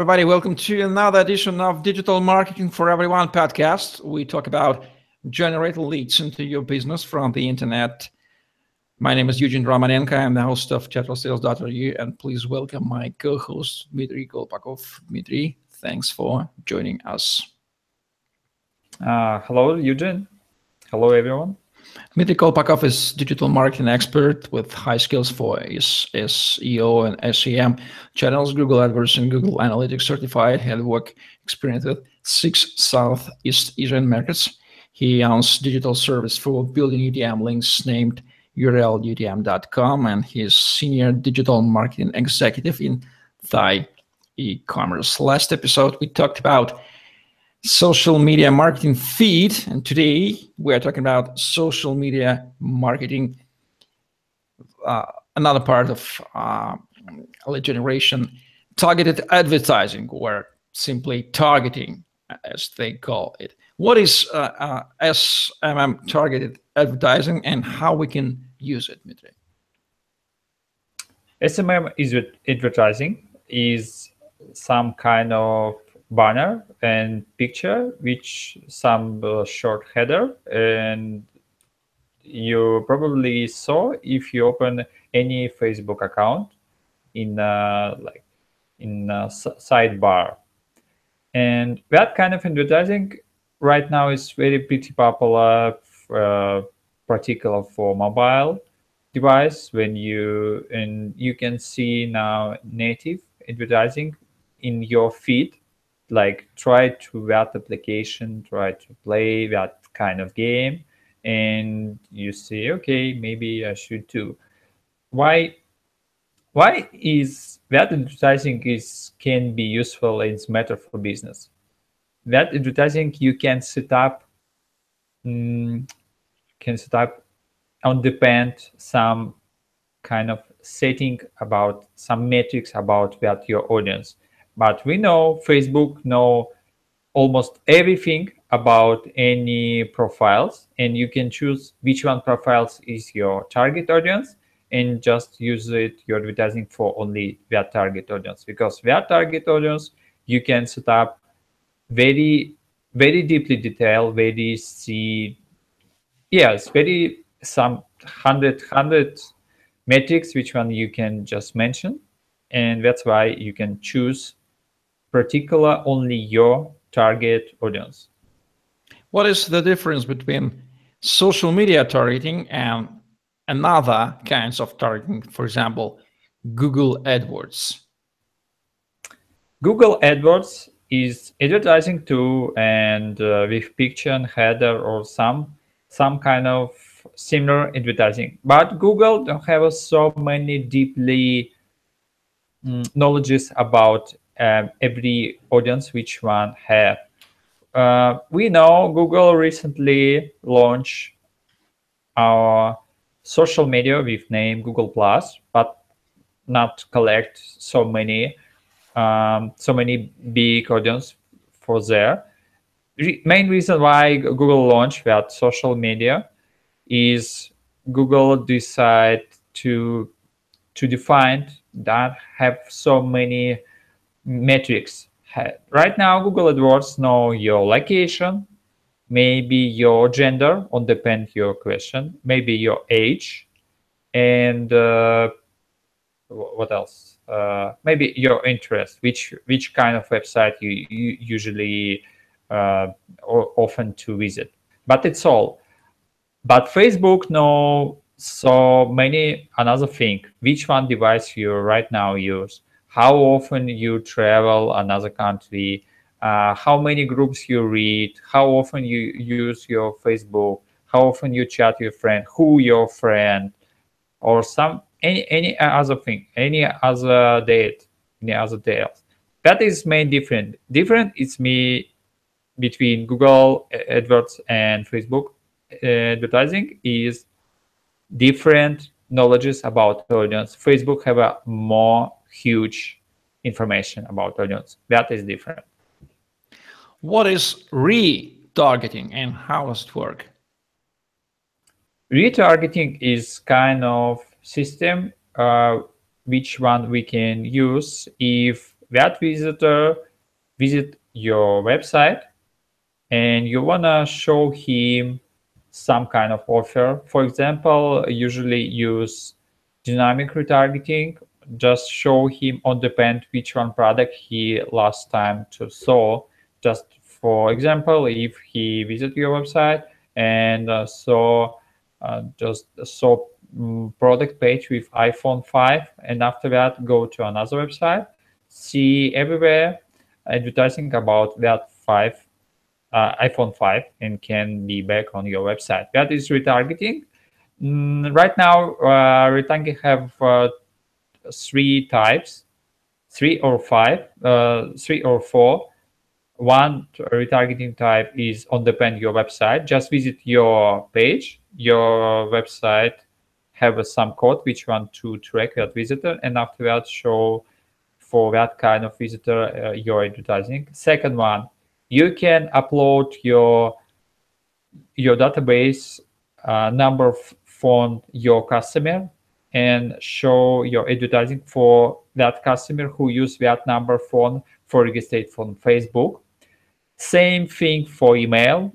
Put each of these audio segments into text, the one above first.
Everybody, welcome to another edition of Digital Marketing for Everyone podcast. We talk about generating leads into your business from the internet. My name is Eugene Romanenko. I'm the host of tetrasales.ru, and please welcome my co-host Dmitry Kolpakov. Dmitry, thanks for joining us. Uh, hello, Eugene. Hello, everyone. Dmitry Kolpakov is digital marketing expert with high skills for SEO and SEM channels, Google AdWords and Google Analytics certified. Had work experience with six Southeast Asian markets. He owns digital service for building UTM links named urlutm.com and he's senior digital marketing executive in Thai e-commerce. Last episode, we talked about social media marketing feed. And today we are talking about social media marketing, uh, another part of uh, lead generation, targeted advertising, or simply targeting, as they call it. What is uh, uh SMM targeted advertising and how we can use it, Dmitry? SMM is advertising is some kind of banner and picture which some uh, short header. And you probably saw if you open any facebook account in uh, like in sidebar. And that kind of advertising right now is very pretty popular uh, particular for mobile device when you and you can see now native advertising in your feed like try to that application, try to play that kind of game, and you say, okay, maybe I should too. Why? Why is that advertising is can be useful it's matter for business? That advertising you can set up, um, can set up on depend some kind of setting about some metrics about that your audience but we know Facebook know almost everything about any profiles and you can choose which one profiles is your target audience and just use it your advertising for only that target audience. Because that target audience you can set up very very deeply detailed very see yes very some hundred hundred metrics which one you can just mention. And that's why you can choose particular only your target audience. What is the difference between social media targeting and another kinds of targeting, for example, Google AdWords? Google AdWords is advertising tool and uh, with picture and header or some some kind of similar advertising. But Google don't have so many deeply um, knowledges about um, every audience which one have. Uh, we know Google recently launched our social media with name Google Plus, but not collect so many um, so many big audience for there. Re main reason why Google launched that social media is Google decide to to define that have so many metrics. Right now, Google AdWords know your location, maybe your gender, on depend your question, maybe your age, and uh, what else? Uh, maybe your interest, which which kind of website you, you usually uh, often to visit. But it's all. But Facebook know so many another thing. Which one device you right now use? How often you travel another country, uh, how many groups you read, how often you use your Facebook, how often you chat your friend, who your friend, or some any any other thing, any other date, any other details. That is main different. Different is me between Google AdWords and Facebook advertising is different knowledges about audience. Facebook have a more huge information about audience. That is different. What is retargeting and how does it work? Retargeting is kind of system uh, which one we can use if that visitor visit your website and you want to show him some kind of offer. For example, usually use dynamic retargeting. Just show him on the depend which one product he last time to saw. Just for example, if he visit your website and uh, saw uh, just saw um, product page with iPhone 5, and after that go to another website, see everywhere advertising about that 5 uh, iPhone 5 and can be back on your website. That is retargeting. Mm, right now, uh, retargeting have uh, three types, three or five, uh, three or four. One retargeting type is on the depend your website. Just visit your page, your website have some code which want to track that visitor, and after that show for that kind of visitor uh, your advertising. Second one, you can upload your your database uh, number phone your customer and show your advertising for that customer who use that number phone for registered from Facebook. Same thing for email.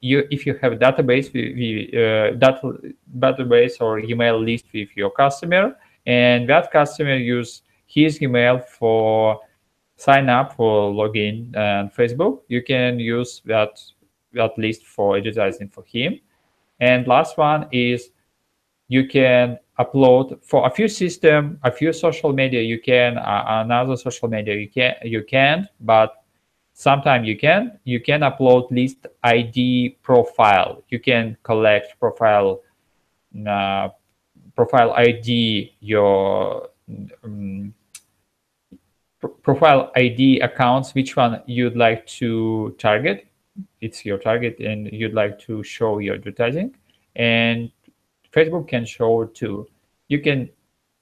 You, if you have database, uh, data, database or email list with your customer, and that customer use his email for sign up for login and Facebook, you can use that that list for advertising for him. And last one is you can upload for a few system, a few social media you can, uh, another social media you can you can't, but sometimes you can. You can upload list ID profile. You can collect profile uh, profile ID your um, profile ID accounts, which one you'd like to target. It's your target and you'd like to show your advertising. And Facebook can show too. You can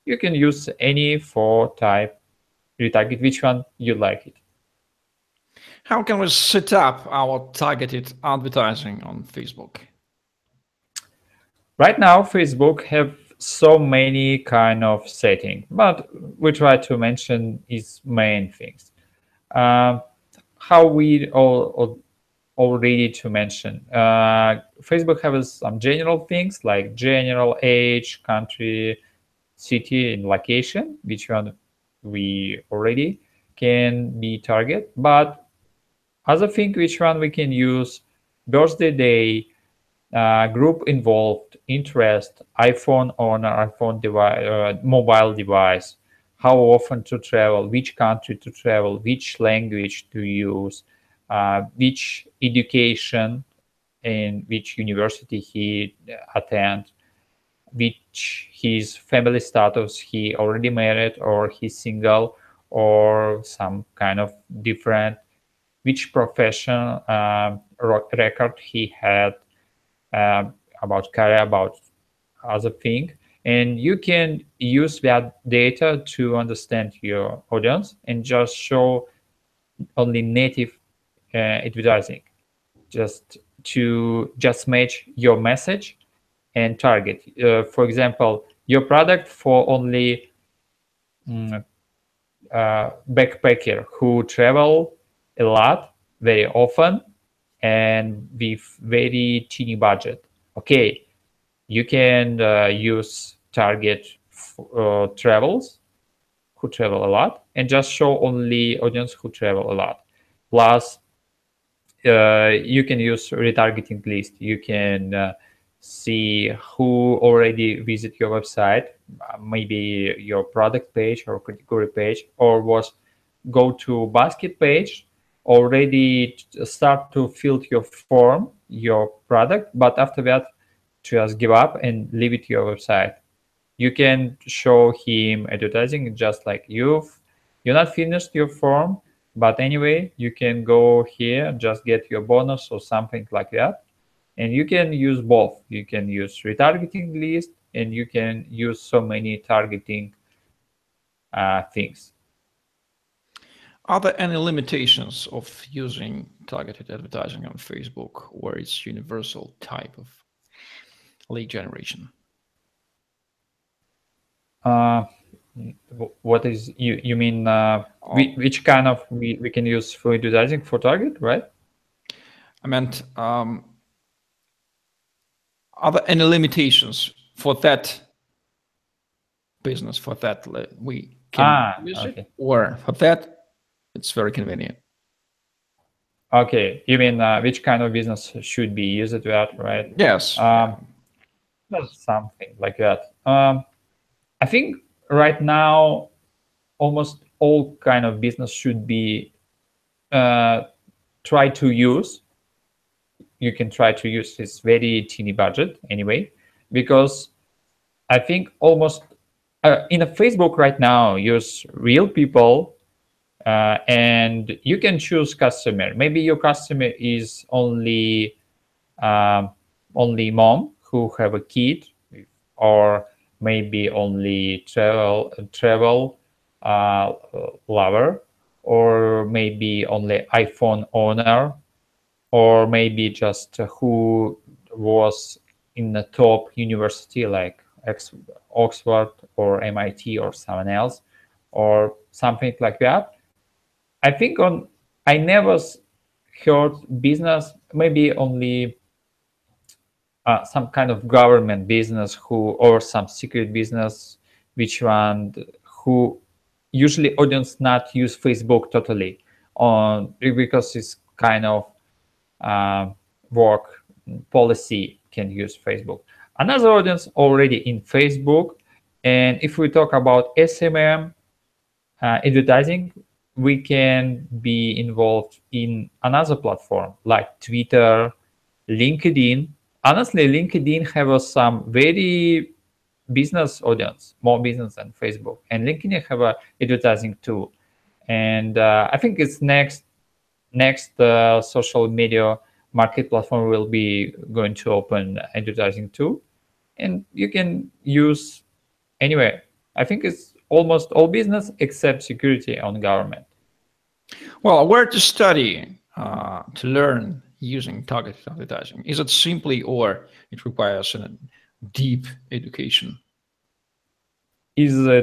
you can use any for type retarget, which one you like it. How can we set up our targeted advertising on Facebook? Right now, Facebook have so many kind of setting, but we try to mention its main things. Uh, how we all, all already to mention. Uh, Facebook has some general things like general age, country, city, and location, which one we already can be target. But other thing, which one we can use birthday day, uh, group involved, interest, iPhone owner, iPhone device, uh, mobile device, how often to travel, which country to travel, which language to use, which education in which university he attend, which his family status, he already married or he's single or some kind of different, which profession uh, record he had, uh, about career, about other thing. And you can use that data to understand your audience and just show only native uh, advertising, just to just match your message and target. Uh, for example, your product for only um, uh, backpacker who travel a lot very often and with very teeny budget. Okay, you can uh, use target uh, travels who travel a lot and just show only audience who travel a lot. Plus, uh, you can use retargeting list. You can uh, see who already visit your website, maybe your product page or category page, or was go to basket page already start to fill your form, your product, but after that, just give up and leave it to your website. You can show him advertising just like you've you're not finished your form, but anyway, you can go here, just get your bonus or something like that. And you can use both. You can use retargeting list and you can use so many targeting uh, things. Are there any limitations of using targeted advertising on Facebook where it's universal type of lead generation? Uh, what is you you mean uh, which, Oh. which kind of we, we can use for advertising for target right I meant, um, are there any limitations for that business? For that we can Ah, use okay. it, or for that it's very convenient. okay you mean uh, which kind of business should be used that right Yes. um, something like that um, i think right now almost all kind of business should be uh, try to use. You can try to use this very teeny budget anyway because i think almost uh, in a facebook right now use real people uh, and you can choose customer. Maybe your customer is only um, only mom who have a kid or maybe only travel travel uh, lover or maybe only iphone owner or maybe just who was in the top university like oxford or mit or someone else or something like that. I think on i never heard business maybe only uh, some kind of government business who or some secret business which one who usually audience not use facebook totally on because it's kind of uh, work policy can use facebook. Another audience already in facebook and if we talk about smm uh, advertising we can be involved in another platform like twitter linkedin honestly linkedin have uh, some very business audience more business than facebook. And linkedin have a advertising tool. and uh, i think it's next next uh, social media market platform will be going to open advertising too and you can use anyway i think it's almost all business except security on government. Well, where to study uh, to learn using targeted advertising? Is it simply, or it requires a deep education? is uh,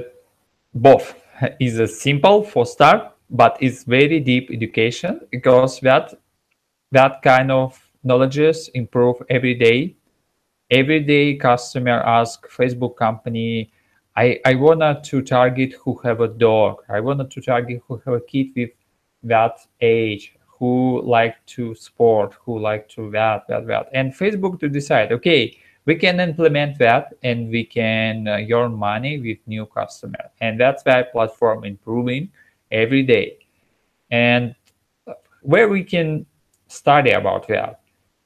both is uh, simple for start but it's very deep education because that that kind of knowledges improve every day every day customer ask facebook company i i wanted to target who have a dog i wanted to target who have a kid with that age who like to sport who like to that that that. And facebook to decide okay we can implement that and we can uh, earn money with new customer. And that's why platform improving every day. And where we can study about that?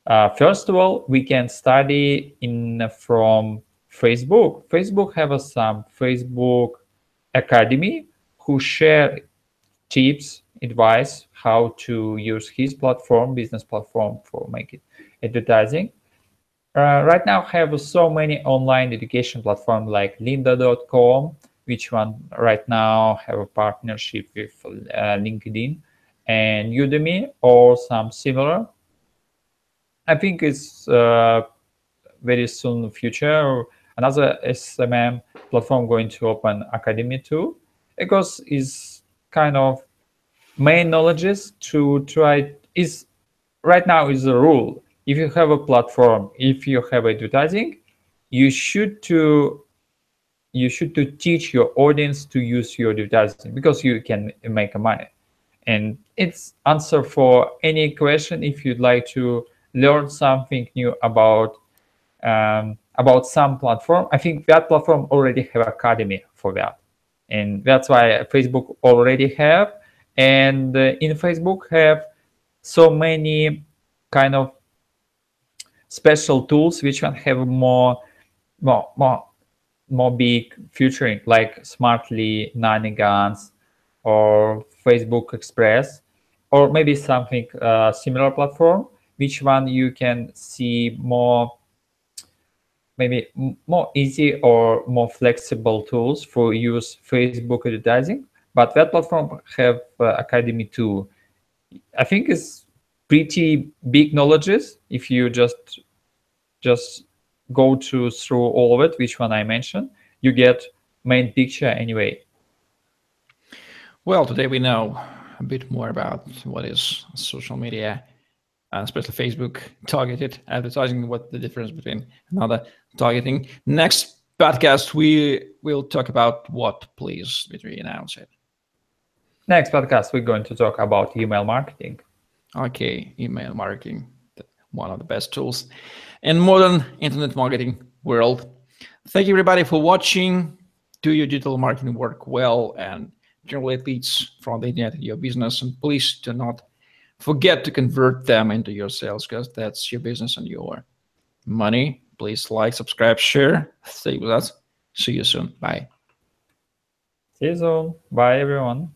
Uh, first of all we can study in from facebook. Facebook have a, some facebook academy who share tips advice how to use his platform business platform for making advertising. Uh, right now have so many online education platforms like lynda.com which one right now have a partnership with uh, linkedin and udemy or some similar. I think it's uh, very soon future. Another smm platform going to open academy too. Because is kind of main knowledges to try is right now is a rule. If you have a platform if you have advertising you should to you should to teach your audience to use your advertising because you can make money. And it's answer for any question if you'd like to learn something new about um, about some platform. I think that platform already have academy for that. And that's why facebook already have and uh, in facebook have so many kind of special tools which one have more more more more big featuring like smartly nanigans or facebook express or maybe something uh, similar platform which one you can see more maybe more easy or more flexible tools for use facebook advertising but that platform have uh, academy too i think it's pretty big knowledges if you just just go to through all of it which one i mentioned you get main picture anyway. Well, today we know a bit more about what is social media, uh, especially Facebook targeted advertising, what the difference between another targeting. Next podcast, we will talk about what, please, Dmitry, announce it. Next podcast, we're going to talk about email marketing. Okay, email marketing, one of the best tools in modern internet marketing world. Thank you, everybody, for watching. Do your digital marketing work well and generate leads from the internet in your business. And please do not forget to convert them into your sales because that's your business and your money. Please like, subscribe, share. Stay with us. See you soon. Bye. See you soon. Bye, everyone.